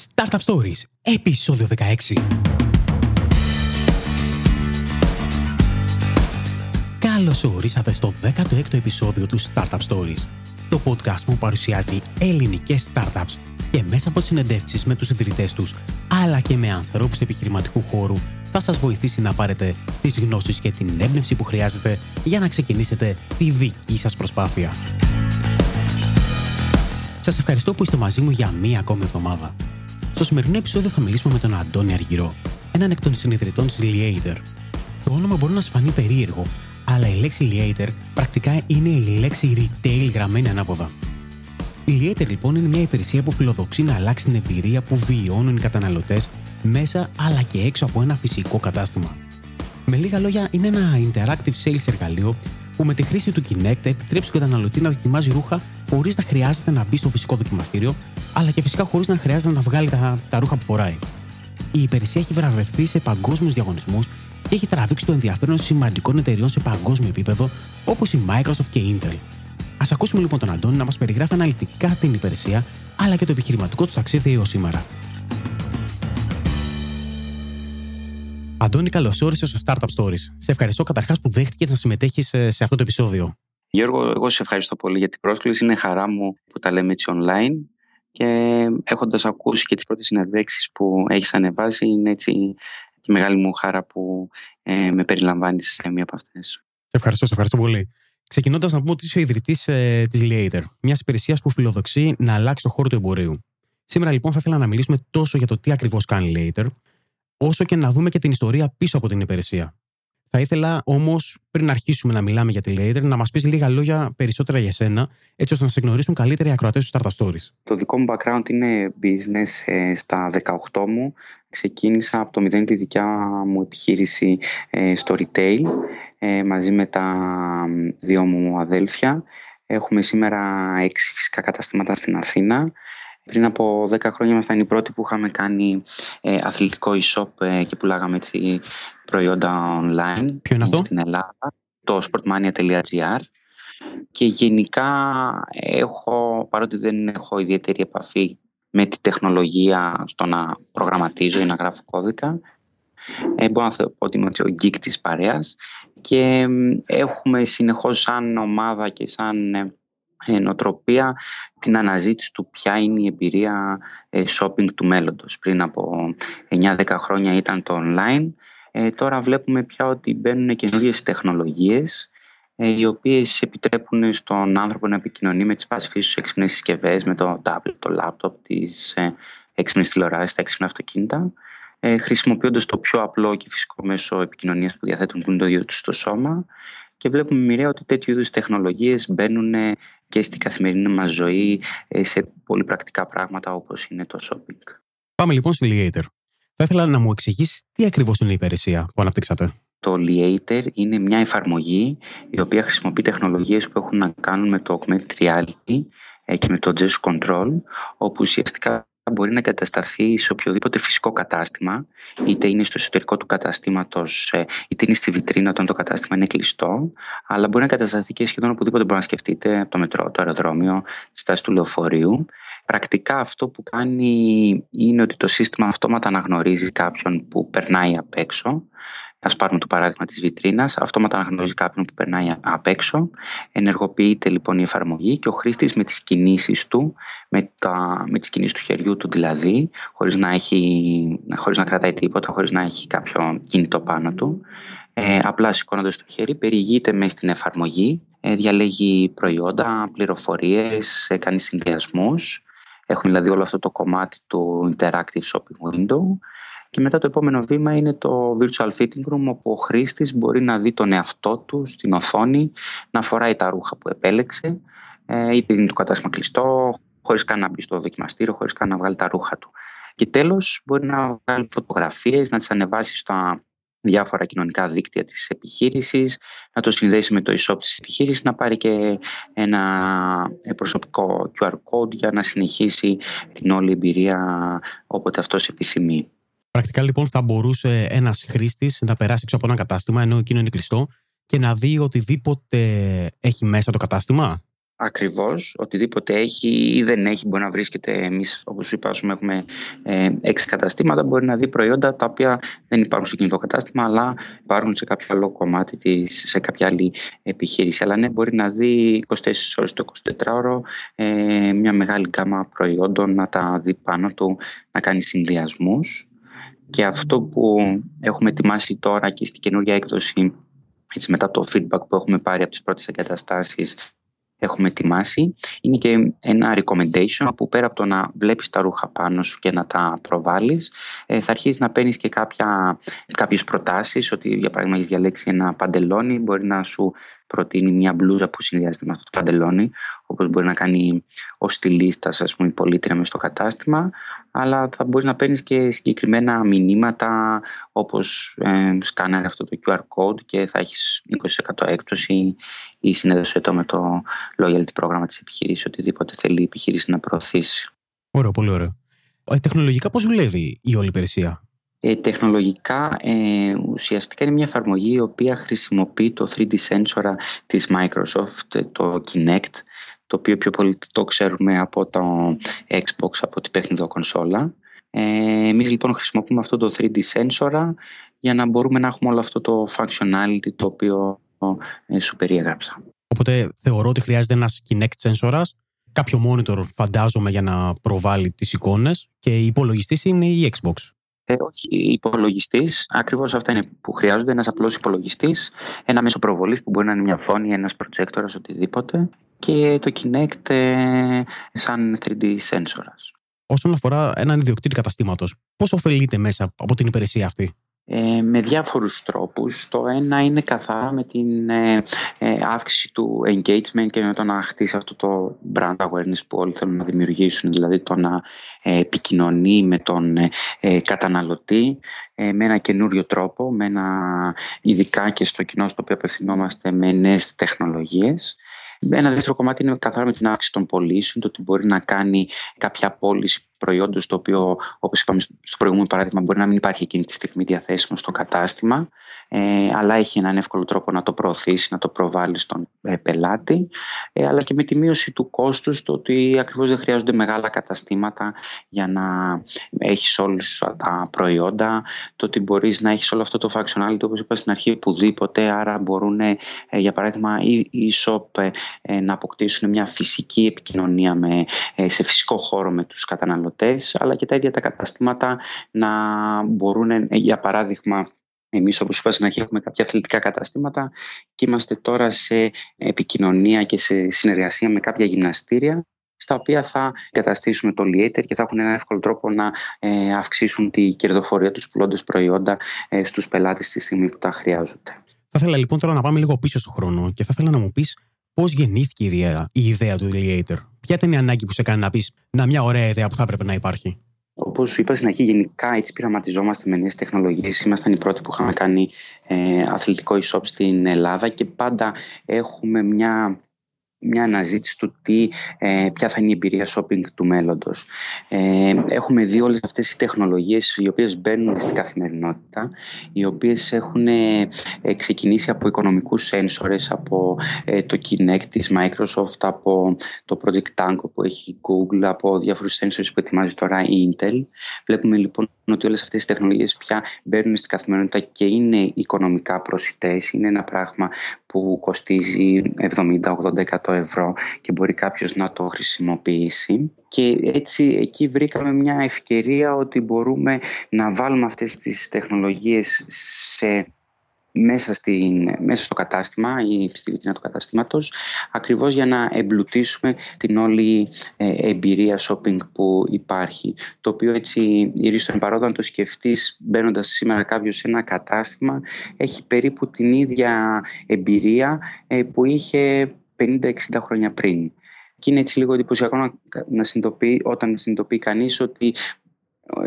Startup Stories, επεισόδιο 16. Καλώς ορίσατε στο 16ο επεισόδιο του Startup Stories, το podcast που παρουσιάζει ελληνικές startups και μέσα από συνεντεύξεις με τους ιδρυτές τους, αλλά και με ανθρώπους του επιχειρηματικού χώρου, θα σας βοηθήσει να πάρετε τις γνώσεις και την έμπνευση που χρειάζεται για να ξεκινήσετε τη δική σας προσπάθεια. Σας ευχαριστώ που είστε μαζί μου για μία ακόμη εβδομάδα. Στο σημερινό επεισόδιο θα μιλήσουμε με τον Αντώνη Αργυρό, έναν εκ των συνειδητών τη Liator. Το όνομα μπορεί να σας φανεί περίεργο, αλλά η λέξη Liator πρακτικά είναι η λέξη retail γραμμένη ανάποδα. Η Liator λοιπόν είναι μια υπηρεσία που φιλοδοξεί να αλλάξει την εμπειρία που βιώνουν οι καταναλωτές μέσα αλλά και έξω από ένα φυσικό κατάστημα. Με λίγα λόγια, είναι ένα interactive sales εργαλείο που με τη χρήση του Kinect επιτρέπει στον καταναλωτή να δοκιμάζει ρούχα χωρίς να χρειάζεται να μπει στο φυσικό δοκιμαστήριο, αλλά και φυσικά χωρίς να χρειάζεται να βγάλει τα, τα ρούχα που φοράει. Η υπηρεσία έχει βραβευτεί σε παγκόσμιους διαγωνισμούς και έχει τραβήξει το ενδιαφέρον σημαντικών εταιριών σε παγκόσμιο επίπεδο, όπως η Microsoft και η Intel. Α ακούσουμε λοιπόν τον Αντώνη να μας περιγράφει αναλυτικά την υπηρεσία, αλλά και το επιχειρηματικό του ταξίδι έως σήμερα. Αντώνη, καλώς όρισες στο Startup Stories. Σε ευχαριστώ καταρχάς που δέχτηκε να συμμετέχεις σε αυτό το επεισόδιο. Γιώργο, εγώ σε ευχαριστώ πολύ για την πρόσκληση. Είναι χαρά μου που τα λέμε έτσι online και έχοντας ακούσει και τις πρώτες συνεδέξεις που έχεις ανεβάσει είναι έτσι τη μεγάλη μου χαρά που ε, με περιλαμβάνεις σε μία από αυτές. Σε ευχαριστώ, σε ευχαριστώ πολύ. Ξεκινώντας να πούμε ότι είσαι ο ιδρυτής ε, της Liator, μιας υπηρεσίας που φιλοδοξεί να αλλάξει το χώρο του εμπορίου. Σήμερα λοιπόν θα ήθελα να μιλήσουμε τόσο για το τι ακριβώς κάνει Liator, όσο και να δούμε και την ιστορία πίσω από την υπηρεσία. Θα ήθελα όμως, πριν αρχίσουμε να μιλάμε για τη Later, να μας πεις λίγα λόγια περισσότερα για σένα, έτσι ώστε να σε γνωρίσουν καλύτερα οι ακροατές του Startup Stories. Το δικό μου background είναι business. Ε, στα 18 μου ξεκίνησα από το μηδέν τη δικιά μου επιχείρηση ε, στο retail ε, μαζί με τα δύο μου αδέλφια. Έχουμε σήμερα έξι φυσικά καταστήματα στην Αθήνα πριν από 10 χρόνια ήμασταν οι πρώτοι που είχαμε κάνει ε, αθλητικό e-shop ε, και πουλάγαμε έτσι προϊόντα online Ποιο είναι αυτό; στην Ελλάδα, το sportmania.gr και γενικά έχω, παρότι δεν έχω ιδιαίτερη επαφή με τη τεχνολογία στο να προγραμματίζω ή να γράφω κώδικα, ε, μπορώ να πω ότι είμαι ο geek της παρέας. Και έχουμε συνεχώς σαν ομάδα και σαν ε, νοοτροπία την αναζήτηση του ποια είναι η εμπειρία ε, shopping του μέλλοντος. Πριν από 9-10 χρόνια ήταν το online. Ε, τώρα βλέπουμε πια ότι μπαίνουν καινούριες τεχνολογίες ε, οι οποίες επιτρέπουν στον άνθρωπο να επικοινωνεί με τις πάσης φύσης έξυπνες συσκευές, με το tablet, το laptop, τις έξυπνες τηλεοράσεις, τα έξυπνα αυτοκίνητα, χρησιμοποιώντας το πιο απλό και φυσικό μέσο επικοινωνίας που διαθέτουν που είναι το ίδιο του στο σώμα και βλέπουμε μοιραία ότι τέτοιου είδους τεχνολογίες μπαίνουν και στην καθημερινή μας ζωή ε, σε πολύ πρακτικά πράγματα όπως είναι το shopping. Πάμε λοιπόν στη Liator. Θα ήθελα να μου εξηγήσεις τι ακριβώς είναι η υπηρεσία που αναπτύξατε. Το Liator είναι μια εφαρμογή η οποία χρησιμοποιεί τεχνολογίες που έχουν να κάνουν με το augmented reality ε, και με το gesture control όπου ουσιαστικά μπορεί να εγκατασταθεί σε οποιοδήποτε φυσικό κατάστημα, είτε είναι στο εσωτερικό του καταστήματος, ε, είτε είναι στη βιτρίνα όταν το κατάστημα είναι κλειστό, αλλά μπορεί να εγκατασταθεί και σχεδόν οπουδήποτε μπορεί να σκεφτείτε, από το μετρό, το αεροδρόμιο, τη στάση του λεωφορείου. Πρακτικά αυτό που κάνει είναι ότι το σύστημα αυτόματα αναγνωρίζει κάποιον που περνάει απ' έξω Α πάρουμε το παράδειγμα της βιτρίνας. Αυτόματα αναγνωρίζει κάποιον που περνάει απ' έξω. Ενεργοποιείται λοιπόν η εφαρμογή και ο χρήστης με τις κινήσεις του, με, τα, με τις κινήσεις του χεριού του δηλαδή, χωρίς να, χωρίς να κρατάει τίποτα, χωρίς να έχει κάποιο κινητό πάνω του, ε, απλά σηκώνοντας το χέρι, περιηγείται μέσα στην εφαρμογή, ε, διαλέγει προϊόντα, πληροφορίες, ε, κάνει συνδυασμούς. Έχουμε δηλαδή όλο αυτό το κομμάτι του Interactive Shopping Window και μετά το επόμενο βήμα είναι το Virtual Fitting Room όπου ο χρήστης μπορεί να δει τον εαυτό του στην οθόνη, να φοράει τα ρούχα που επέλεξε, ε, είτε είναι το κατάστημα κλειστό, χωρίς καν να μπει στο δοκιμαστήριο, χωρίς καν να βγάλει τα ρούχα του. Και τέλος μπορεί να βγάλει φωτογραφίες, να τις ανεβάσει στα διάφορα κοινωνικά δίκτυα της επιχείρησης, να το συνδέσει με το e-shop της επιχείρησης, να πάρει και ένα προσωπικό QR code για να συνεχίσει την όλη εμπειρία όποτε αυτός επιθυμεί. Πρακτικά λοιπόν θα μπορούσε ένας χρήστης να περάσει έξω από ένα κατάστημα ενώ εκείνο είναι κλειστό και να δει οτιδήποτε έχει μέσα το κατάστημα; Ακριβώς, οτιδήποτε έχει ή δεν έχει μπορεί να βρίσκεται. Εμείς όπως είπα έχουμε ε, έξι καταστήματα. Μπορεί να δει προϊόντα τα οποία δεν υπάρχουν σε κινητό κατάστημα αλλά υπάρχουν σε κάποιο άλλο κομμάτι της, σε κάποια άλλη επιχείρηση. Αλλά ναι μπορεί να δει 24 ώρες το 24ωρο ε, μια μεγάλη γκάμα προϊόντων να τα δει πάνω του να κάνει συνδυασμούς. Και αυτό που έχουμε ετοιμάσει τώρα και στην καινούργια έκδοση έτσι μετά το feedback που έχουμε πάρει από τις πρώτες εγκαταστάσεις έχουμε ετοιμάσει. Είναι και ένα recommendation που πέρα από το να βλέπεις τα ρούχα πάνω σου και να τα προβάλλεις ε, θα αρχίσεις να παίρνεις και κάποια, κάποιες προτάσεις ότι για παράδειγμα έχεις διαλέξει ένα παντελόνι μπορεί να σου προτείνει μια μπλούζα που συνδυάζεται με αυτό το παντελόνι όπως μπορεί να κάνει ο στυλίστας ας πούμε η πολίτρια στο κατάστημα αλλά θα μπορείς να παίρνεις και συγκεκριμένα μηνύματα όπως ε, σκάναρε αυτό το QR code και θα έχεις 20% έκπτωση ή συνέδεσαι το με το loyalty πρόγραμμα της επιχειρήσης οτιδήποτε θέλει η επιχείρηση να προωθήσει. Ωραίο, πολύ ωραίο. Ε, τεχνολογικά πώς δουλεύει η όλη υπηρεσία; Ε, τεχνολογικά ε, ουσιαστικά είναι μια εφαρμογή η οποία χρησιμοποιεί το 3D sensor της Microsoft, το Kinect, το οποίο πιο πολύ το ξέρουμε από το Xbox, από την παιχνιδό κονσόλα. Ε, εμείς λοιπόν χρησιμοποιούμε αυτό το 3D sensor για να μπορούμε να έχουμε όλο αυτό το functionality το οποίο ε, σου περιέγραψα. Οπότε θεωρώ ότι χρειάζεται ένας Kinect sensor, κάποιο monitor φαντάζομαι για να προβάλλει τις εικόνες και η υπολογιστής είναι η Xbox. Ε, όχι, υπολογιστής. Ακριβώς αυτά είναι που χρειάζονται. Ένας απλός υπολογιστής, ένα μέσο προβολής που μπορεί να είναι μια φωνή, ένας προτζέκτορα, οτιδήποτε. Και το Kinect ε, σαν 3D sensor. Όσον αφορά έναν ιδιοκτήτη καταστήματος, πώς ωφελείται μέσα από την υπηρεσία αυτή; Ε, με διάφορους τρόπους. Το ένα είναι καθαρά με την ε, ε, αύξηση του engagement και με το να χτίσει αυτό το brand awareness που όλοι θέλουν να δημιουργήσουν, δηλαδή το να επικοινωνεί με τον καταναλωτή με ένα καινούριο τρόπο, με ένα, ειδικά και στο κοινό στο οποίο απευθυνόμαστε με νέες τεχνολογίες. Ένα δεύτερο κομμάτι είναι καθαρά με την αύξηση των πωλήσεων, το ότι μπορεί να κάνει κάποια πώληση προϊόντος το οποίο, όπως είπαμε στο προηγούμενο παράδειγμα, μπορεί να μην υπάρχει εκείνη τη στιγμή διαθέσιμο στο κατάστημα, ε, αλλά έχει έναν εύκολο τρόπο να το προωθήσει, να το προβάλλει στον ε, πελάτη, ε, αλλά και με τη μείωση του κόστους, το ότι ακριβώς δεν χρειάζονται μεγάλα καταστήματα για να έχεις όλους τα προϊόντα, το ότι μπορείς να έχεις όλο αυτό το functionality, όπως είπα στην αρχή, οπουδήποτε, άρα μπορούν, ε, για παράδειγμα, οι, οι shop ε, να αποκτήσουν μια φυσική επικοινωνία με, σε φυσικό χώρο με τους καταναλωτές αλλά και τα ίδια τα καταστήματα να μπορούν, ε, για παράδειγμα, Εμείς, όπως είπα στην αρχή, έχουμε κάποια αθλητικά καταστήματα και είμαστε τώρα σε επικοινωνία και σε συνεργασία με κάποια γυμναστήρια στα οποία θα καταστήσουμε το Liator και θα έχουν ένα εύκολο τρόπο να ε, αυξήσουν τη κερδοφορία τους πουλώντας προϊόντα ε, στους πελάτες τη στιγμή που τα χρειάζονται. Θα ήθελα λοιπόν τώρα να πάμε λίγο πίσω στον χρόνο και θα ήθελα να μου πεις πώς γεννήθηκε η ιδέα, η ιδέα του Liator. Ποια ήταν η ανάγκη που σε έκανε να πεις Να, μια ωραία ιδέα που θα έπρεπε να υπάρχει. Όπως είπα στην αρχή, γενικά έτσι πειραματιζόμαστε με νέες τεχνολογίες. Ήμασταν οι πρώτοι που είχαμε κάνει ε, αθλητικό e-shop στην Ελλάδα και πάντα έχουμε μια μια αναζήτηση του τι, ε, ποια θα είναι η εμπειρία shopping του μέλλοντος. Ε, έχουμε δει όλες αυτές οι τεχνολογίες οι οποίες μπαίνουν στην καθημερινότητα, οι οποίες έχουν ε, ξεκινήσει από οικονομικούς σένσορες, από ε, το Kinect της Microsoft, από το Project Tango που έχει η Google, από διάφορους σένσορες που ετοιμάζει τώρα η Intel. Βλέπουμε λοιπόν ότι όλες αυτές οι τεχνολογίες πια μπαίνουν στην καθημερινότητα και είναι οικονομικά προσιτές. Είναι ένα πράγμα που κοστίζει 70-80 ευρώ και μπορεί κάποιος να το χρησιμοποιήσει. Και έτσι εκεί βρήκαμε μια ευκαιρία ότι μπορούμε να βάλουμε αυτές τις τεχνολογίες σε μέσα, στην, μέσα στο κατάστημα ή στη βιτρίνα του καταστήματος ακριβώς για να εμπλουτίσουμε την όλη ε, εμπειρία shopping που υπάρχει. Το οποίο έτσι η στον παρόντα, αν το σκεφτείς μπαίνοντας σήμερα κάποιος σε ένα κατάστημα έχει περίπου την ίδια εμπειρία ε, που είχε 50-60 χρόνια πριν. Και είναι έτσι λίγο εντυπωσιακό να, να συνειδητοποιεί, όταν συνειδητοποιεί κανείς ότι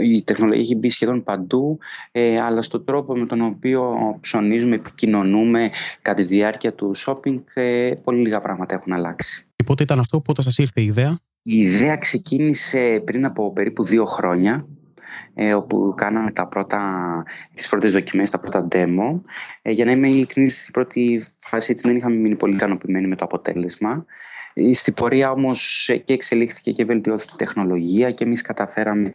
η τεχνολογία έχει μπει σχεδόν παντού, ε, αλλά στον τρόπο με τον οποίο ψωνίζουμε, επικοινωνούμε κατά τη διάρκεια του shopping, ε, πολύ λίγα πράγματα έχουν αλλάξει. Και πότε ήταν αυτό, πότε σας ήρθε η ιδέα; Η ιδέα ξεκίνησε πριν από περίπου δύο χρόνια. ε, όπου κάναμε τα πρώτα, τις πρώτες δοκιμές, τα πρώτα demo. Ε, για να είμαι ειλικρινής, στην πρώτη φάση έτσι δεν είχαμε μείνει πολύ ικανοποιημένοι με το αποτέλεσμα. Στην πορεία όμως και εξελίχθηκε και βελτιώθηκε η τεχνολογία και εμείς καταφέραμε ε,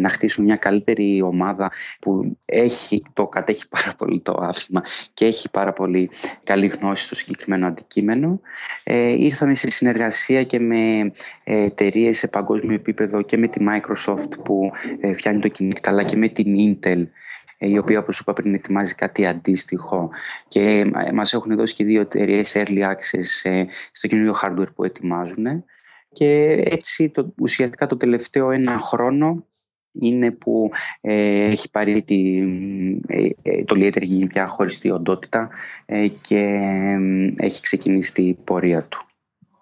να χτίσουμε μια καλύτερη ομάδα που έχει, το κατέχει πάρα πολύ το άθλημα και έχει πάρα πολύ καλή γνώση στο συγκεκριμένο αντικείμενο. Ε, ήρθαμε σε συνεργασία και με ε, εταιρείες σε παγκόσμιο επίπεδο και με τη Microsoft που ε, φτιάχνει το Kinect αλλά και με την Intel ε, η οποία όπως είπα πριν ετοιμάζει κάτι αντίστοιχο και μας έχουν δώσει και δύο εταιρείες early access στο καινούριο hardware που ετοιμάζουν και έτσι το, ουσιαστικά το τελευταίο ένα χρόνο είναι που ε, έχει πάρει τη, ε, ε το Liater έχει γίνει πια χωριστή οντότητα ε, και έχει ξεκινήσει τη πορεία του.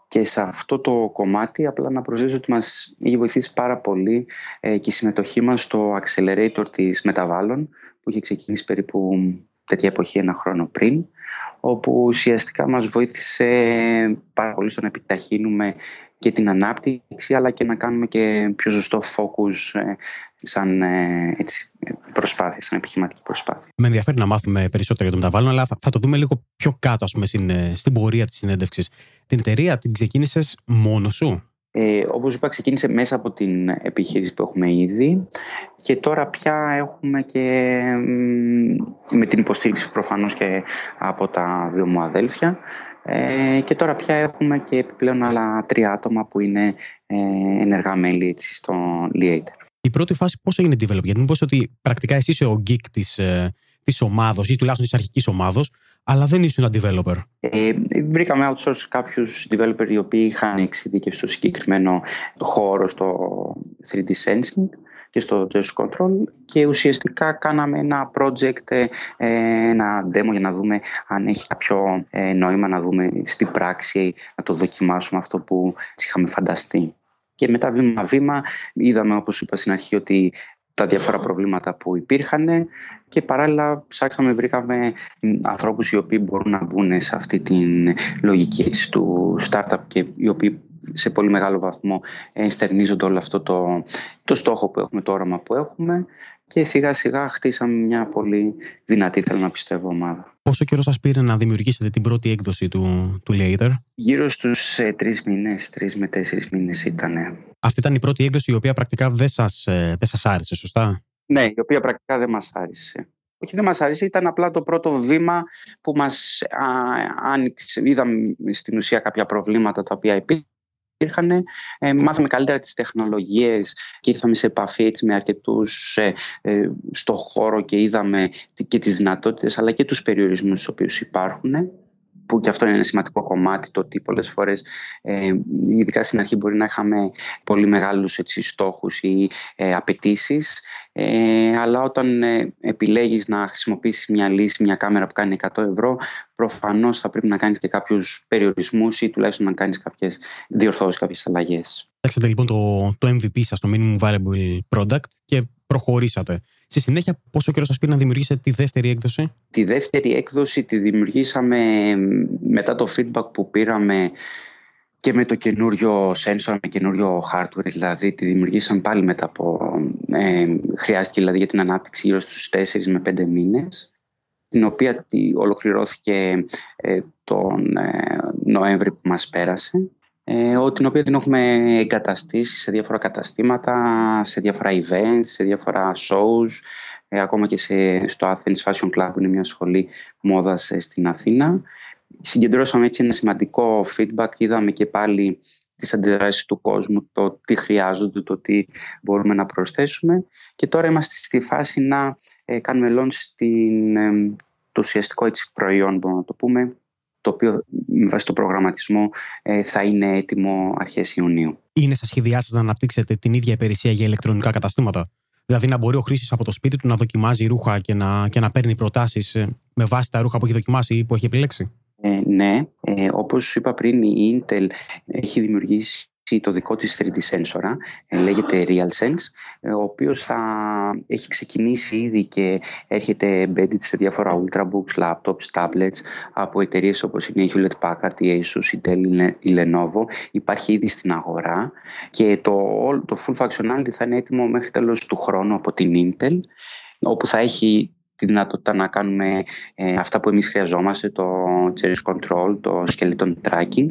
Και σε αυτό το κομμάτι απλά να προσθέσω ότι μας έχει βοηθήσει πάρα πολύ και η συμμετοχή μας στο Accelerator της Μεταβάλλων που είχε ξεκινήσει περίπου τέτοια εποχή ένα χρόνο πριν όπου ουσιαστικά μας βοήθησε πάρα πολύ στο να επιταχύνουμε και την ανάπτυξη αλλά και να κάνουμε και πιο ζωστό focus ε, σαν ε, έτσι, προσπάθεια, σαν επιχειρηματική προσπάθεια. Με ενδιαφέρει να μάθουμε περισσότερο για το μεταβάλλον, αλλά θα, το δούμε λίγο πιο κάτω ας πούμε, στην, ε, στην πορεία της συνέντευξης. Την εταιρεία την ξεκίνησες μόνος σου; Ε, όπως είπα ξεκίνησε μέσα από την επιχείρηση που έχουμε ήδη και τώρα πια έχουμε και με την υποστήριξη προφανώς και από τα δύο μου αδέλφια ε, και τώρα πια έχουμε και επιπλέον άλλα τρία άτομα που είναι ε, ενεργά μέλη έτσι, στο Liator. Η πρώτη φάση πώς έγινε develop, γιατί μου ότι πρακτικά εσύ είσαι ο geek της, ε, της ομάδος ή τουλάχιστον της αρχικής ομάδος αλλά δεν ήσουν ένα developer. Ε, βρήκαμε outsource κάποιους developer οι οποίοι είχαν εξειδίκευση στο συγκεκριμένο χώρο στο 3D Sensing και στο JS Control και ουσιαστικά κάναμε ένα project, ε, ένα demo για να δούμε αν έχει κάποιο ε, νόημα να δούμε στην πράξη, να το δοκιμάσουμε αυτό που είχαμε φανταστεί. Και μετά βήμα-βήμα είδαμε όπως είπα στην αρχή ότι τα διάφορα προβλήματα που υπήρχαν και παράλληλα ψάξαμε, βρήκαμε ανθρώπους οι οποίοι μπορούν να μπουν σε αυτή τη λογική του startup και οι οποίοι σε πολύ μεγάλο βαθμό ενστερνίζονται όλο αυτό το, το στόχο που έχουμε, το όραμα που έχουμε και σιγά σιγά χτίσαμε μια πολύ δυνατή, θέλω να πιστεύω, ομάδα. Πόσο καιρό σας πήρε να δημιουργήσετε την πρώτη έκδοση του, του Later? Γύρω στους ε, τρεις μήνες, τρεις με τέσσερις μήνες ήταν. Αυτή ήταν η πρώτη έκδοση η οποία πρακτικά δεν σας, ε, δεν σας άρεσε, σωστά; Ναι, η οποία πρακτικά δεν μας άρεσε. Όχι, δεν μας άρεσε, ήταν απλά το πρώτο βήμα που μας α, άνοιξε. Είδαμε στην ουσία κάποια προβλήματα τα οποία υπήρχαν υπήρχαν. Ε, μάθαμε καλύτερα τις τεχνολογίες και ήρθαμε σε επαφή έτσι, με αρκετούς ε, ε, στο χώρο και είδαμε και τις δυνατότητες αλλά και τους περιορισμούς στους οποίους υπάρχουν που και αυτό είναι ένα σημαντικό κομμάτι, το ότι πολλές φορές, ε, ειδικά στην αρχή μπορεί να είχαμε πολύ μεγάλους έτσι, στόχους ή ε, απαιτήσεις, ε, αλλά όταν ε, επιλέγεις να χρησιμοποιήσεις μια λύση, μια κάμερα που κάνει 100 ευρώ, προφανώς θα πρέπει να κάνεις και κάποιους περιορισμούς ή τουλάχιστον να κάνεις κάποιες διορθώσεις, κάποιες αλλαγές. Φτιάξατε λοιπόν το, το MVP σας, το Minimum Viable Product και προχωρήσατε. Στη συνέχεια, πόσο καιρό σας πήρε να δημιουργήσετε τη δεύτερη έκδοση, Τη δεύτερη έκδοση τη δημιουργήσαμε μετά το feedback που πήραμε και με το καινούριο sensor, με καινούριο hardware, δηλαδή τη δημιουργήσαμε πάλι μετά από. Ε, χρειάστηκε δηλαδή για την ανάπτυξη γύρω στους 4 με 5 μήνες την οποία τη ολοκληρώθηκε ε, τον ε, Νοέμβρη που μας πέρασε ε, την οποία την έχουμε εγκαταστήσει σε διάφορα καταστήματα, σε διάφορα events, σε διάφορα shows, ε, ακόμα και σε, στο Athens Fashion Club που είναι μια σχολή μόδας ε, στην Αθήνα. Συγκεντρώσαμε έτσι ένα σημαντικό feedback, είδαμε και πάλι τις αντιδράσεις του κόσμου, το τι χρειάζονται, το τι μπορούμε να προσθέσουμε και τώρα είμαστε στη φάση να ε, κάνουμε launch στην, το ουσιαστικό έτσι, προϊόν, μπορούμε να το πούμε, το οποίο με βάση το προγραμματισμό ε, θα είναι έτοιμο αρχές Ιουνίου. Είναι στα σχέδιά σας να αναπτύξετε την ίδια υπηρεσία για ηλεκτρονικά καταστήματα; Δηλαδή να μπορεί ο χρήστη από το σπίτι του να δοκιμάζει ρούχα και να, και να παίρνει προτάσεις ε, με βάση τα ρούχα που έχει δοκιμάσει ή που έχει επιλέξει; Ε, ναι, ε, όπως είπα πριν η Intel έχει δημιουργήσει το δικό της 3D σένσορα, ε, λέγεται RealSense, ε, ο οποίος θα έχει ξεκινήσει ήδη και έρχεται embedded σε διάφορα ultrabooks, laptops, tablets από εταιρείες όπως είναι η Hewlett Packard, η Asus, η Dell, η Lenovo. Υπάρχει ήδη στην αγορά και το, το full functionality θα είναι έτοιμο μέχρι τέλος του χρόνου από την Intel όπου θα έχει τη δυνατότητα να κάνουμε ε, αυτά που εμείς χρειαζόμαστε, το change control, το skeleton tracking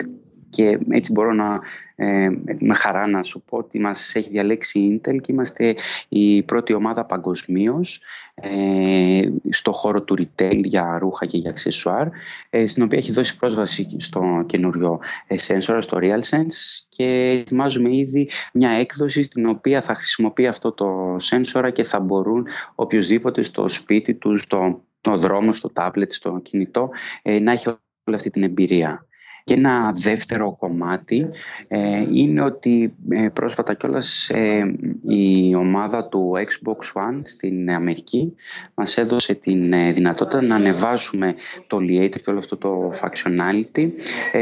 και έτσι μπορώ να, ε, με χαρά να σου πω ότι μας έχει διαλέξει η Intel και είμαστε η πρώτη ομάδα παγκοσμίως ε, στο χώρο του retail για ρούχα και για αξεσουάρ ε, στην οποία έχει δώσει πρόσβαση στο καινούριο ε, sensor, στο RealSense και ετοιμάζουμε ήδη μια έκδοση στην οποία θα χρησιμοποιεί αυτό το sensor και θα μπορούν οποιοδήποτε στο σπίτι τους, στο, στο δρόμο, στο tablet, στο κινητό ε, να έχει όλη αυτή την εμπειρία. Και ένα δεύτερο κομμάτι ε, είναι ότι ε, πρόσφατα κιόλας ε, η ομάδα του Xbox One στην Αμερική μας έδωσε την δυνατότητα να ανεβάσουμε το Liator και όλο αυτό το functionality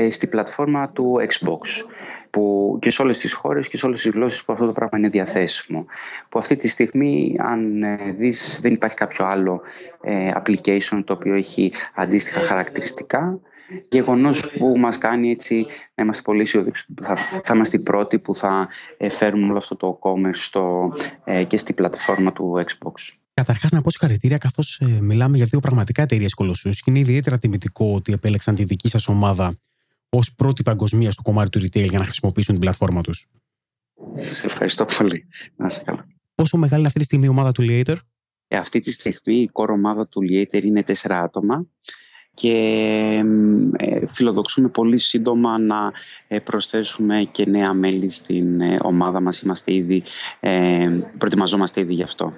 στη πλατφόρμα του Xbox που και σε όλες τις χώρες και σε όλες τις γλώσσες που αυτό το πράγμα είναι διαθέσιμο. Που αυτή τη στιγμή, αν δεις, δεν υπάρχει κάποιο άλλο application το οποίο έχει αντίστοιχα χαρακτηριστικά γεγονός που μας κάνει έτσι να είμαστε πολύ αισιοδόξοι. Θα, θα είμαστε οι πρώτοι που θα ε, φέρουμε όλο αυτό το e-commerce στο, ε, και στην πλατφόρμα του Xbox. Καταρχάς, να πω συγχαρητήρια, καθώς ε, μιλάμε για δύο πραγματικά εταιρείες κολοσσούς και είναι ιδιαίτερα τιμητικό ότι επέλεξαν τη δική σας ομάδα ως πρώτη παγκοσμία στο κομμάτι του retail για να χρησιμοποιήσουν την πλατφόρμα τους. Σε ευχαριστώ πολύ. Να είσαι καλά. Πόσο μεγάλη είναι αυτή τη στιγμή η ομάδα του Liator? Ε, αυτή τη στιγμή η core ομάδα του Liator είναι τέσσερα άτομα και ε, φιλοδοξούμε πολύ σύντομα να ε, προσθέσουμε και νέα μέλη στην ε, ομάδα μας. Είμαστε ήδη, προετοιμαζόμαστε ήδη γι' αυτό.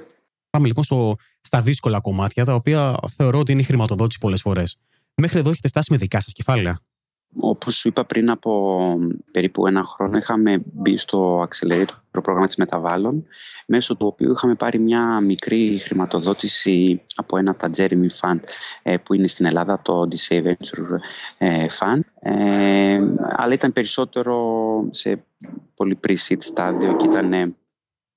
Πάμε λοιπόν στο, στα δύσκολα κομμάτια, τα οποία θεωρώ ότι είναι η χρηματοδότηση πολλές φορές. Μέχρι εδώ έχετε φτάσει με δικά σας κεφάλαια; Όπως σου είπα πριν από περίπου ένα χρόνο είχαμε μπει στο Accelerator, το πρόγραμμα της μεταβάλλων, μέσω του οποίου είχαμε πάρει μια μικρή χρηματοδότηση από ένα από τα Jeremy Fund ε, που είναι στην Ελλάδα, το Odyssey Venture ε, Fund, ε, αλλά ήταν περισσότερο σε πολύ pre-seed στάδιο και ήταν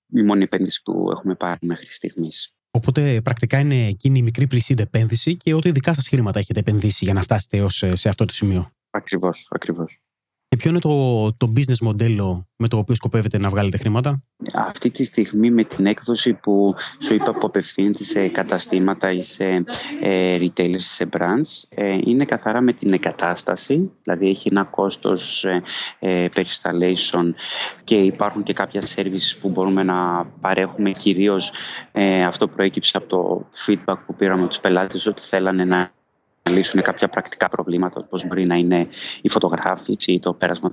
η μόνη επένδυση που έχουμε πάρει μέχρι στιγμής. Οπότε πρακτικά είναι εκείνη η μικρή pre-seed επένδυση και ό,τι δικά σας χρήματα έχετε επενδύσει για να φτάσετε ως σε αυτό το σημείο; Ακριβώς, ακριβώς. Και ποιο είναι το, το business μοντέλο με το οποίο σκοπεύετε να βγάλετε χρήματα; Αυτή τη στιγμή με την έκδοση που σου είπα που απευθύνεται σε καταστήματα ή σε ε, retailers, σε brands, ε, είναι καθαρά με την εγκατάσταση, δηλαδή έχει ένα κόστος ε, ε και υπάρχουν και κάποια services που μπορούμε να παρέχουμε κυρίως ε, αυτό προέκυψε από το feedback που πήραμε από τους πελάτες ότι θέλανε να να λύσουν κάποια πρακτικά προβλήματα, όπως μπορεί να είναι η φωτογράφηση ή το πέρασμα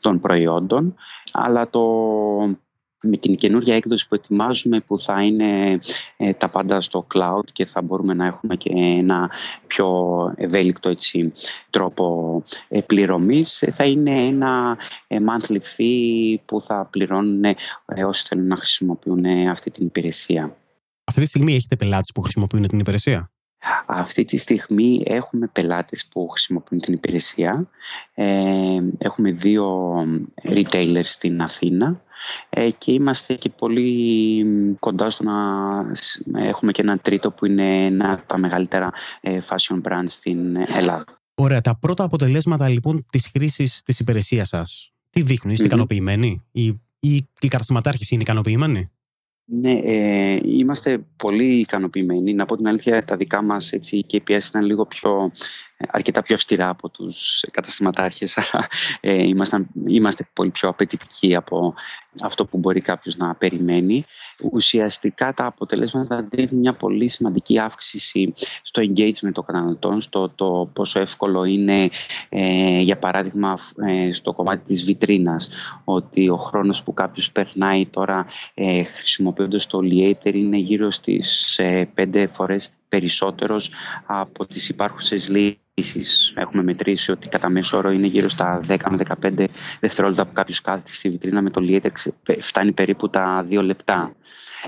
των προϊόντων. Αλλά το, με την καινούργια έκδοση που ετοιμάζουμε που θα είναι ε, τα πάντα στο cloud και θα μπορούμε να έχουμε και ένα πιο ευέλικτο έτσι, τρόπο ε, πληρωμής θα είναι ένα ε, monthly fee που θα πληρώνουν όσοι θέλουν να χρησιμοποιούν αυτή την υπηρεσία. Αυτή τη στιγμή έχετε πελάτες που χρησιμοποιούν την υπηρεσία; Αυτή τη στιγμή έχουμε πελάτες που χρησιμοποιούν την υπηρεσία. Ε, έχουμε δύο retailers στην Αθήνα ε, και είμαστε και πολύ κοντά στο να έχουμε και ένα τρίτο που είναι ένα από τα μεγαλύτερα ε, fashion brands στην Ελλάδα. Ωραία. Τα πρώτα αποτελέσματα λοιπόν της χρήσης της υπηρεσίας σας, τι δείχνουν, είστε mm-hmm. ικανοποιημένοι ή, ή οι καταστηματάρχες είναι ικανοποιημένοι; Ναι, ε, είμαστε πολύ ικανοποιημένοι. Να πω την αλήθεια, τα δικά μας έτσι, KPIs ήταν λίγο πιο αρκετά πιο αυστηρά από τους καταστηματάρχες αλλά ε, είμαστε, είμαστε πολύ πιο απαιτητικοί από αυτό που μπορεί κάποιος να περιμένει. Ουσιαστικά τα αποτελέσματα δίνουν μια πολύ σημαντική αύξηση στο engagement των καταναλωτών, στο το πόσο εύκολο είναι ε, για παράδειγμα ε, στο κομμάτι της βιτρίνας ότι ο χρόνος που κάποιος περνάει τώρα ε, χρησιμοποιώντας το Liator είναι γύρω στις ε, πέντε φορές περισσότερος από τις υπάρχουσες λύσεις. Έχουμε μετρήσει ότι κατά μέσο όρο είναι γύρω στα 10 με 15 δευτερόλεπτα που κάποιο κάθεται στη βιτρίνα με το Liatex φτάνει περίπου τα 2 λεπτά.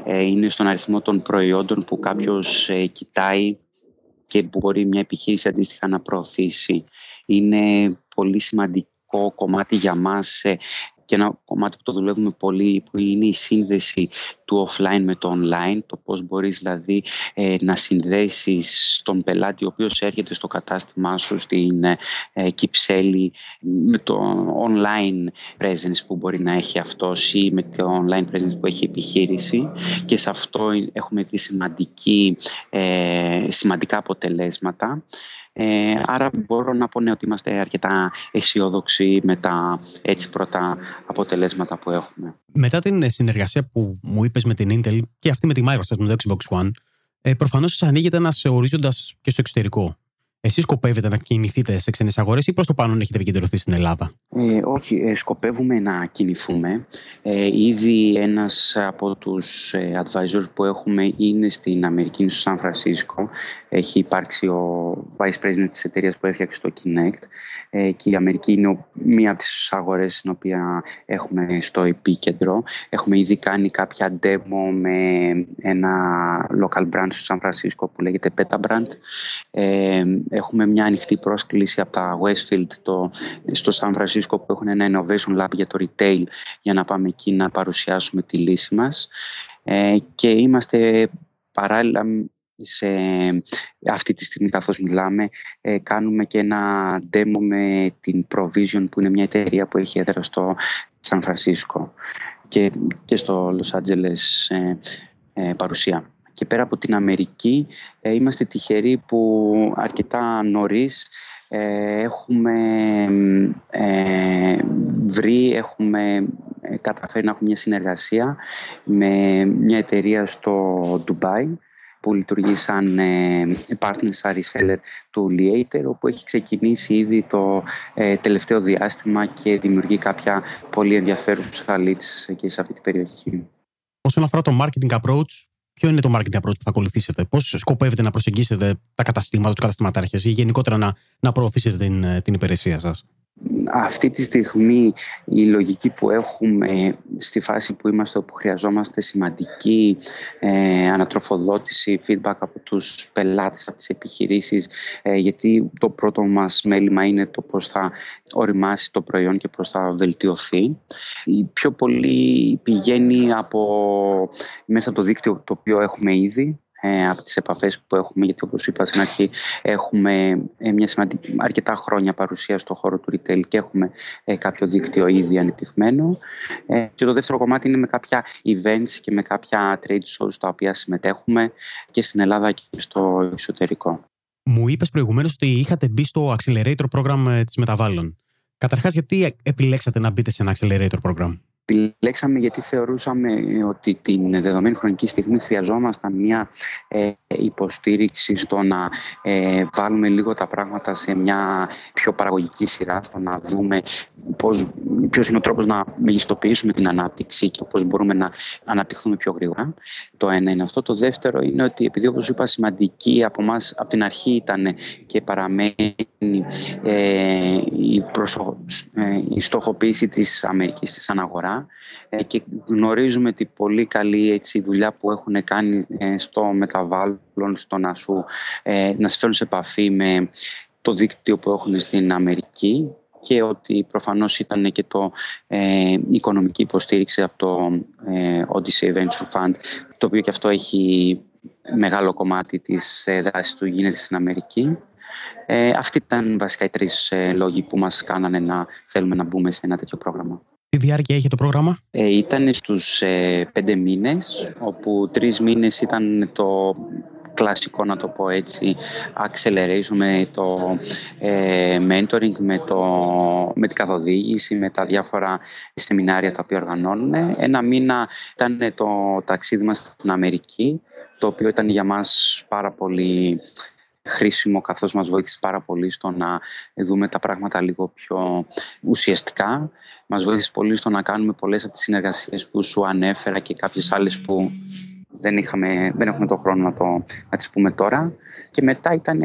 Ε, είναι στον αριθμό των προϊόντων που κάποιος ε, κοιτάει και που μπορεί μια επιχείρηση αντίστοιχα να προωθήσει. Είναι πολύ σημαντικό κομμάτι για μας ε, και ένα κομμάτι που το δουλεύουμε πολύ που είναι η σύνδεση του offline με το online, το πώς μπορείς δηλαδή ε, να συνδέσεις τον πελάτη ο οποίος έρχεται στο κατάστημά σου στην ε, Κυψέλη με το online presence που μπορεί να έχει αυτός ή με το online presence που έχει επιχείρηση και σε αυτό έχουμε δει σημαντική, ε, σημαντικά αποτελέσματα. Ε, άρα μπορώ να πω ναι, ότι είμαστε αρκετά αισιόδοξοι με τα έτσι πρώτα αποτελέσματα που έχουμε. Μετά την συνεργασία που μου είπες με την Intel και αυτή με τη Microsoft με το Xbox One, ε, προφανώς σας ανοίγεται ένας ορίζοντας και στο εξωτερικό. Εσείς σκοπεύετε να κινηθείτε σε ξένες αγορές ή προς το πάνω έχετε επικεντρωθεί στην Ελλάδα; Ε, όχι, ε, σκοπεύουμε να κινηθούμε. Ε, ήδη ένας από τους ε, advisors που έχουμε είναι στην Αμερική, στο Σαν Φρανσίσκο. Έχει υπάρξει ο vice president της εταιρείας που έφτιαξε το Kinect. Ε, και η Αμερική είναι μία από τις αγορές στην οποία έχουμε στο επίκεντρο. Έχουμε ήδη κάνει κάποια demo με ένα local brand στο Σαν Φρανσίσκο που λέγεται Peta Brand. Ε, Έχουμε μια ανοιχτή πρόσκληση από τα Westfield το, στο Σαν Φρανσίσκο που έχουν ένα innovation lab για το retail για να πάμε εκεί να παρουσιάσουμε τη λύση μας. Ε, και είμαστε παράλληλα σε αυτή τη στιγμή καθώς μιλάμε ε, κάνουμε και ένα demo με την Provision που είναι μια εταιρεία που έχει έδρα στο Σαν Φρανσίσκο και, και στο Los Angeles ε, ε, παρουσία. Και πέρα από την Αμερική ε, είμαστε τυχεροί που αρκετά νωρίς ε, έχουμε ε, βρει, έχουμε καταφέρει να έχουμε μια συνεργασία με μια εταιρεία στο Ντουμπάι που λειτουργεί σαν partner, σαν reseller του Liator, όπου έχει ξεκινήσει ήδη το τελευταίο διάστημα και δημιουργεί κάποια πολύ ενδιαφέρουσα leads και σε αυτή την περιοχή. Όσον αφορά το marketing approach, ποιο είναι το marketing approach που θα ακολουθήσετε, πώς σκοπεύετε να προσεγγίσετε τα καταστήματα, τους καταστηματάρχες ή γενικότερα να, να προωθήσετε την, την υπηρεσία σας; Αυτή τη στιγμή η λογική που έχουμε στη φάση που είμαστε όπου χρειαζόμαστε σημαντική ε, ανατροφοδότηση, feedback από τους πελάτες, από τις επιχειρήσεις ε, γιατί το πρώτο μας μέλημα είναι το πώς θα οριμάσει το προϊόν και πώς θα βελτιωθεί. Η πιο πολύ πηγαίνει από μέσα από το δίκτυο το οποίο έχουμε ήδη ε, από τις επαφές που έχουμε, γιατί όπως είπα στην αρχή έχουμε ε, μια σημαντική, αρκετά χρόνια παρουσία στο χώρο του retail και έχουμε ε, κάποιο δίκτυο ήδη ανεπτυγμένο. και το δεύτερο κομμάτι είναι με κάποια events και με κάποια trade shows στα οποία συμμετέχουμε και στην Ελλάδα και στο εξωτερικό. Μου είπες προηγουμένως ότι είχατε μπει στο Accelerator Program της Μεταβάλλων. Καταρχάς, γιατί επιλέξατε να μπείτε σε ένα Accelerator Program? Επιλέξαμε γιατί θεωρούσαμε ότι την δεδομένη χρονική στιγμή χρειαζόμασταν μια ε, υποστήριξη στο να ε, βάλουμε λίγο τα πράγματα σε μια πιο παραγωγική σειρά, στο να δούμε πώς, ποιος είναι ο τρόπος να μεγιστοποιήσουμε την ανάπτυξη και πώς μπορούμε να αναπτυχθούμε πιο γρήγορα. Το ένα είναι αυτό. Το δεύτερο είναι ότι επειδή όπως είπα σημαντική από εμά από την αρχή ήταν και παραμένει ε, η, προσω... ε, η στοχοποίηση της Αμερικής της αναγορά ε, και γνωρίζουμε τη πολύ καλή έτσι, δουλειά που έχουν κάνει ε, στο μεταβάλλον, στο να, σου, ε, να σε φέρουν σε επαφή με το δίκτυο που έχουν στην Αμερική και ότι προφανώς ήταν και το ε, οικονομική υποστήριξη από το ε, Odyssey Venture Fund, το οποίο και αυτό έχει μεγάλο κομμάτι της ε, δράσης του γίνεται στην Αμερική. Ε, αυτοί ήταν βασικά οι τρεις λόγοι που μας κάνανε να θέλουμε να μπούμε σε ένα τέτοιο πρόγραμμα. Τι διάρκεια είχε το πρόγραμμα; Ε, ήταν στους ε, πέντε μήνες, όπου τρεις μήνες ήταν το κλασικό να το πω έτσι acceleration με το ε, mentoring, με, το, με την καθοδήγηση, με τα διάφορα σεμινάρια τα οποία οργανώνουν. Ένα μήνα ήταν το ταξίδι μας στην Αμερική, το οποίο ήταν για μας πάρα πολύ χρήσιμο καθώς μας βοήθησε πάρα πολύ στο να δούμε τα πράγματα λίγο πιο ουσιαστικά Μας βοήθησε πολύ στο να κάνουμε πολλές από τις συνεργασίες που σου ανέφερα και κάποιες άλλες που δεν, είχαμε, δεν έχουμε το χρόνο να, το, να τις πούμε τώρα. Και μετά ήταν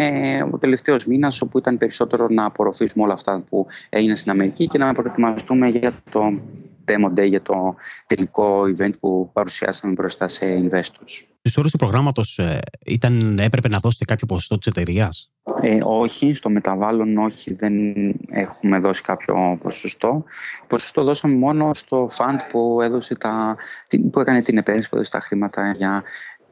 ο τελευταίος μήνας όπου ήταν περισσότερο να απορροφήσουμε όλα αυτά που έγιναν στην Αμερική και να προετοιμαστούμε για το Demo Day, για το τελικό event που παρουσιάσαμε μπροστά σε investors. Στις ώρες του προγράμματος ε, ήταν, έπρεπε να δώσετε κάποιο ποσοστό της εταιρείας; Ε, όχι, στο μεταβάλλον όχι, δεν έχουμε δώσει κάποιο ποσοστό. Ποσοστό δώσαμε μόνο στο φαντ που, έδωσε τα, που έκανε την επένδυση, που έδωσε τα χρήματα για,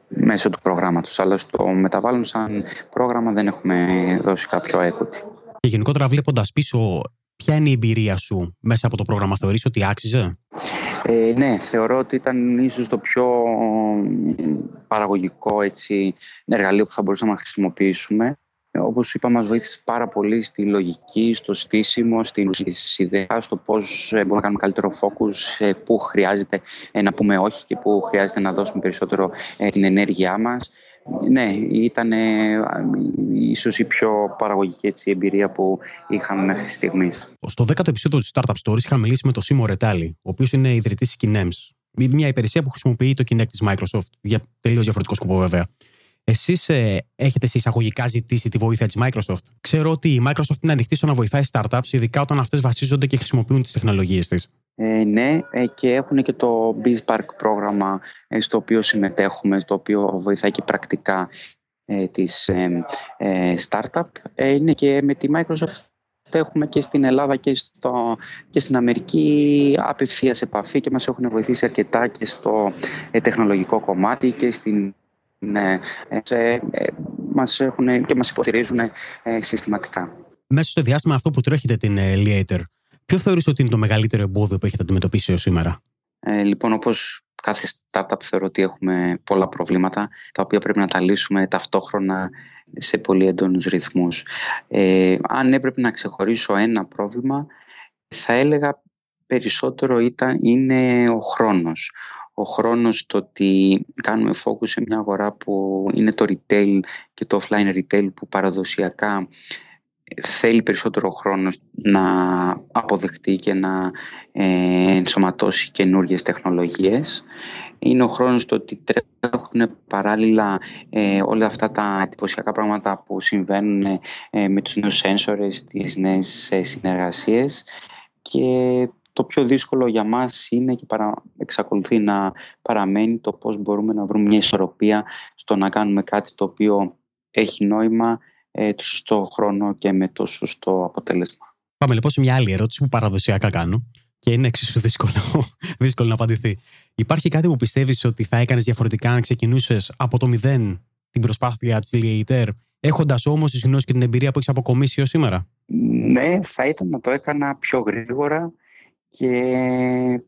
μέσω του προγράμματος. Αλλά στο μεταβάλλον σαν πρόγραμμα δεν έχουμε δώσει κάποιο equity. Και γενικότερα βλέποντας πίσω, ποια είναι η εμπειρία σου μέσα από το πρόγραμμα, θεωρείς ότι άξιζε; Ε, ναι, θεωρώ ότι ήταν ίσως το πιο παραγωγικό έτσι, εργαλείο που θα μπορούσαμε να χρησιμοποιήσουμε. Όπως είπα, μας βοήθησε πάρα πολύ στη λογική, στο στήσιμο, στην ιδέα, στο πώς ε, μπορούμε να κάνουμε καλύτερο focus, πού χρειάζεται ε, να πούμε όχι και πού χρειάζεται να δώσουμε περισσότερο ε, την ενέργειά μας. Ναι, ήταν ίσως η πιο παραγωγική έτσι, εμπειρία που είχαμε μέχρι στιγμής. Στο 10ο επεισόδιο του Startup Stories είχα μιλήσει με τον Σίμω Ρετάλη, ο οποίος είναι ιδρυτής της Kinems. Μια υπηρεσία που χρησιμοποιεί το Kinect της Microsoft για τελείως διαφορετικό σκοπό, βέβαια. Εσείς ε, έχετε σε εισαγωγικά ζητήσει τη βοήθεια της Microsoft; Ξέρω ότι η Microsoft είναι ανοιχτή στο να βοηθάει startups, ειδικά όταν αυτές βασίζονται και χρησιμοποιούν τις τεχνολογίες της. Ε, ναι, ε, και έχουν και το BizPark πρόγραμμα ε, στο οποίο συμμετέχουμε, το οποίο βοηθάει και πρακτικά ε, τις startup. είναι και με τη Microsoft έχουμε και στην Ελλάδα και, στο, και στην Αμερική απευθείας επαφή και μας έχουν βοηθήσει αρκετά και στο τεχνολογικό κομμάτι και στην ναι, ε, μας έχουν και μας υποστηρίζουν ε, συστηματικά. Μέσα στο διάστημα αυτό που τρέχετε την ε, Liator, ποιο θεωρείς ότι είναι το μεγαλύτερο εμπόδιο που έχετε αντιμετωπίσει έως σήμερα; Ε, λοιπόν, όπως κάθε startup θεωρώ ότι έχουμε πολλά προβλήματα τα οποία πρέπει να τα λύσουμε ταυτόχρονα σε πολύ έντονους ρυθμούς. Ε, αν έπρεπε να ξεχωρίσω ένα πρόβλημα θα έλεγα περισσότερο ήταν, είναι ο χρόνος ο χρόνος το ότι κάνουμε focus σε μια αγορά που είναι το retail και το offline retail που παραδοσιακά θέλει περισσότερο χρόνο να αποδεχτεί και να ε, ενσωματώσει καινούργιες τεχνολογίες. Είναι ο χρόνος το ότι τρέχουν παράλληλα ε, όλα αυτά τα εντυπωσιακά πράγματα που συμβαίνουν ε, με τους νέους σένσορες, τις νέες ε, συνεργασίες και το πιο δύσκολο για μας είναι και παρα... εξακολουθεί να παραμένει το πώς μπορούμε να βρούμε μια ισορροπία στο να κάνουμε κάτι το οποίο έχει νόημα ε, το σωστό χρόνο και με το σωστό αποτέλεσμα. Πάμε λοιπόν σε μια άλλη ερώτηση που παραδοσιακά κάνω και είναι εξίσου δύσκολο, δύσκολο να απαντηθεί. Υπάρχει κάτι που πιστεύεις ότι θα έκανες διαφορετικά αν ξεκινούσες από το μηδέν την προσπάθεια της Liator, έχοντας όμως τις γνώσεις και την εμπειρία που έχεις αποκομίσει έως σήμερα; Ναι, θα ήταν να το έκανα πιο γρήγορα και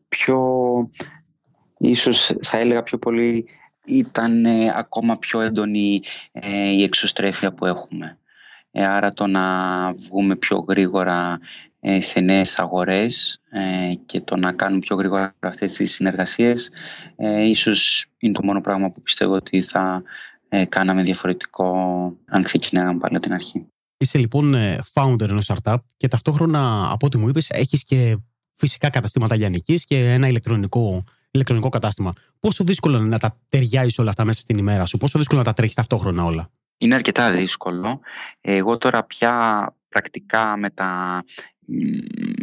πιο, ίσως θα έλεγα πιο πολύ, ήταν ε, ακόμα πιο έντονη ε, η εξωστρέφεια που έχουμε. Ε, άρα το να βγούμε πιο γρήγορα σε νέες αγορές και το να κάνουμε πιο γρήγορα αυτές τις συνεργασίες ίσως είναι το μόνο πράγμα που πιστεύω ότι θα κάναμε διαφορετικό αν ξεκινάγαμε πάλι από την αρχή. Είσαι λοιπόν founder ενός startup και ταυτόχρονα από ό,τι μου είπες έχεις και φυσικά καταστήματα λιανική και ένα ηλεκτρονικό, ηλεκτρονικό κατάστημα. Πόσο δύσκολο είναι να τα ταιριάζει όλα αυτά μέσα στην ημέρα σου, πόσο δύσκολο να τα τρέχει ταυτόχρονα όλα; Είναι αρκετά δύσκολο. Εγώ τώρα πια πρακτικά με τα,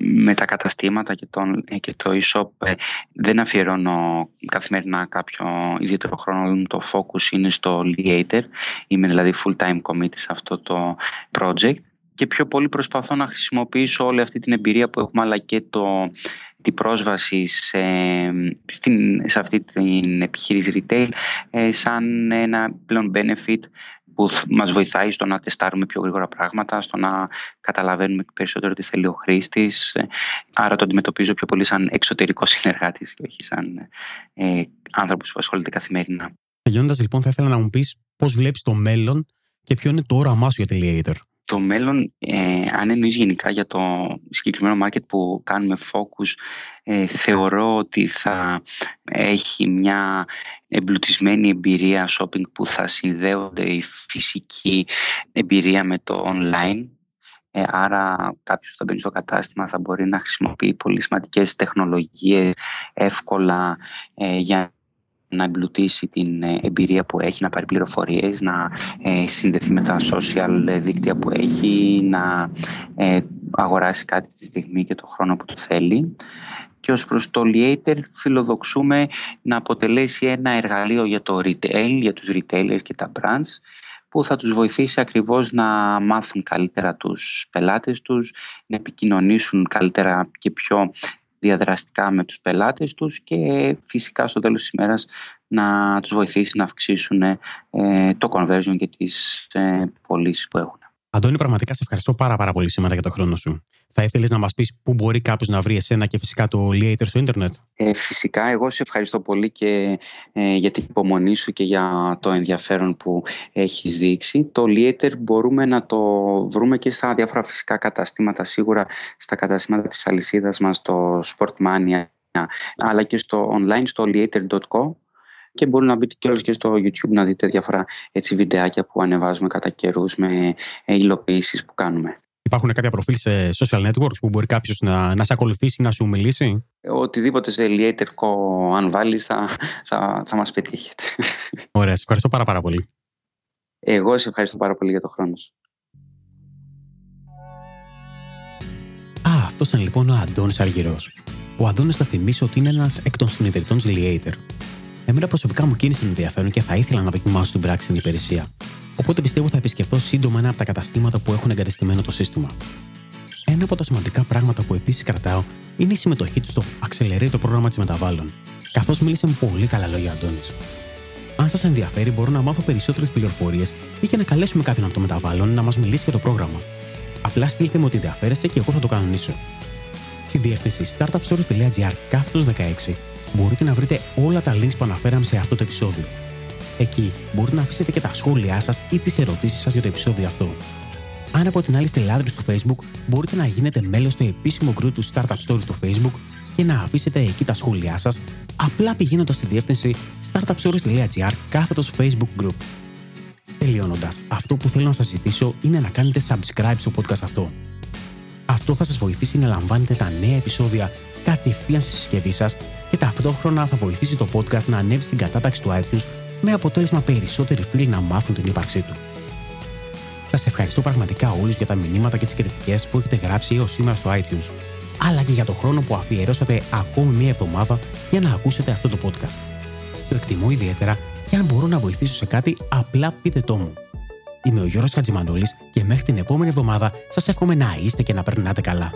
με τα καταστήματα και, τον, και το e-shop ε, δεν αφιερώνω καθημερινά κάποιο ιδιαίτερο χρόνο. Το focus είναι στο Liator. Είμαι δηλαδή full time commit σε αυτό το project και πιο πολύ προσπαθώ να χρησιμοποιήσω όλη αυτή την εμπειρία που έχουμε αλλά και το, την πρόσβαση σε, στην, σε αυτή την επιχείρηση retail ε, σαν ένα πλέον benefit που μας βοηθάει στο να τεστάρουμε πιο γρήγορα πράγματα, στο να καταλαβαίνουμε περισσότερο τι θέλει ο χρήστης. Ε, άρα το αντιμετωπίζω πιο πολύ σαν εξωτερικό συνεργάτη και όχι σαν ε, άνθρωπος που ασχολείται καθημερινά. Τελειώνοντας λοιπόν, θα ήθελα να μου πεις πώς βλέπεις το μέλλον και ποιο είναι το όραμά σου για τη Liator το μέλλον, ε, αν εννοείς γενικά για το συγκεκριμένο market που κάνουμε focus, ε, θεωρώ ότι θα έχει μια εμπλουτισμένη εμπειρία shopping που θα συνδέονται η φυσική εμπειρία με το online. Ε, άρα κάποιος που θα μπαίνει στο κατάστημα θα μπορεί να χρησιμοποιεί πολύ σημαντικές τεχνολογίες εύκολα ε, για να εμπλουτίσει την ε, εμπειρία που έχει, να πάρει πληροφορίες, να ε, συνδεθεί με τα social δίκτυα που έχει, να ε, αγοράσει κάτι τη στιγμή και το χρόνο που του θέλει. Και ως προς το Liator φιλοδοξούμε να αποτελέσει ένα εργαλείο για το retail, για τους retailers και τα brands, που θα τους βοηθήσει ακριβώς να μάθουν καλύτερα τους πελάτες τους, να επικοινωνήσουν καλύτερα και πιο διαδραστικά με τους πελάτες τους και φυσικά στο τέλος της ημέρας να τους βοηθήσει να αυξήσουν ε, το conversion και τις ε, πωλήσεις που έχουν. Αντώνη, πραγματικά σε ευχαριστώ πάρα, πάρα πολύ σήμερα για το χρόνο σου. Θα ήθελες να μας πεις πού μπορεί κάποιος να βρει εσένα και φυσικά το Leater στο Ιντερνετ. Ε, φυσικά, εγώ σε ευχαριστώ πολύ και ε, για την υπομονή σου και για το ενδιαφέρον που έχεις δείξει. Το Leater μπορούμε να το βρούμε και στα διάφορα φυσικά καταστήματα, σίγουρα στα καταστήματα της αλυσίδας μας, το Sportmania, αλλά και στο online, στο leater.com και μπορεί να μπείτε και και στο YouTube να δείτε διάφορα έτσι, βιντεάκια που ανεβάζουμε κατά καιρούς με υλοποιήσεις που κάνουμε. Υπάρχουν κάποια προφίλ σε social networks που μπορεί κάποιος να, να σε ακολουθήσει, να σου μιλήσει; Οτιδήποτε σε Liaterco αν βάλεις θα, θα, θα μας πετύχετε. Ωραία, σε ευχαριστώ πάρα, πάρα πολύ. Εγώ σε ευχαριστώ πάρα πολύ για το χρόνο σου. Α, αυτός ήταν λοιπόν ο Αντώνης Αργυρός. Ο Αντώνης θα θυμίσει ότι είναι ένας εκ των συνειδητών της Liater. Εμένα προσωπικά μου κίνησε ενδιαφέρον και θα ήθελα να δοκιμάσω την πράξη στην υπηρεσία. Οπότε πιστεύω θα επισκεφθώ σύντομα ένα από τα καταστήματα που έχουν εγκατεστημένο το σύστημα. Ένα από τα σημαντικά πράγματα που επίσης κρατάω είναι η συμμετοχή τους στο Accelerate το πρόγραμμα της Μεταβάλλον, καθώς μίλησε με πολύ καλά λόγια Αντώνης. Αν σας ενδιαφέρει, μπορώ να μάθω περισσότερες πληροφορίες ή και να καλέσουμε κάποιον από το Μεταβάλλον να μας μιλήσει για το πρόγραμμα. Απλά στείλτε μου ότι ενδιαφέρεστε και εγώ θα το κανονίσω. Στη διεύθυνση startupstories.gr κάθετος 16 μπορείτε να βρείτε όλα τα links που αναφέραμε σε αυτό το επεισόδιο. Εκεί μπορείτε να αφήσετε και τα σχόλιά σας ή τις ερωτήσεις σας για το επεισόδιο αυτό. Αν από την άλλη είστε λάτρε του Facebook, μπορείτε να γίνετε μέλος στο επίσημο group του Startup Stories στο Facebook και να αφήσετε εκεί τα σχόλιά σας, απλά πηγαίνοντας στη διεύθυνση startupstories.gr κάθετος Facebook group. Τελειώνοντας, αυτό που θέλω να σας ζητήσω είναι να κάνετε subscribe στο podcast αυτό. Αυτό θα σας βοηθήσει να λαμβάνετε τα νέα επεισόδια κατευθείαν στη συσκευή σας και ταυτόχρονα θα βοηθήσει το podcast να ανέβει στην κατάταξη του iTunes με αποτέλεσμα περισσότεροι φίλοι να μάθουν την ύπαρξή του. Σας ευχαριστώ πραγματικά όλους για τα μηνύματα και τις κριτικές που έχετε γράψει έως σήμερα στο iTunes, αλλά και για το χρόνο που αφιερώσατε ακόμη μία εβδομάδα για να ακούσετε αυτό το podcast. Το εκτιμώ ιδιαίτερα και αν μπορώ να βοηθήσω σε κάτι, απλά πείτε το μου. Είμαι ο Γιώργος Χατζημανόλης και μέχρι την επόμενη εβδομάδα σας εύχομαι να είστε και να περνάτε καλά.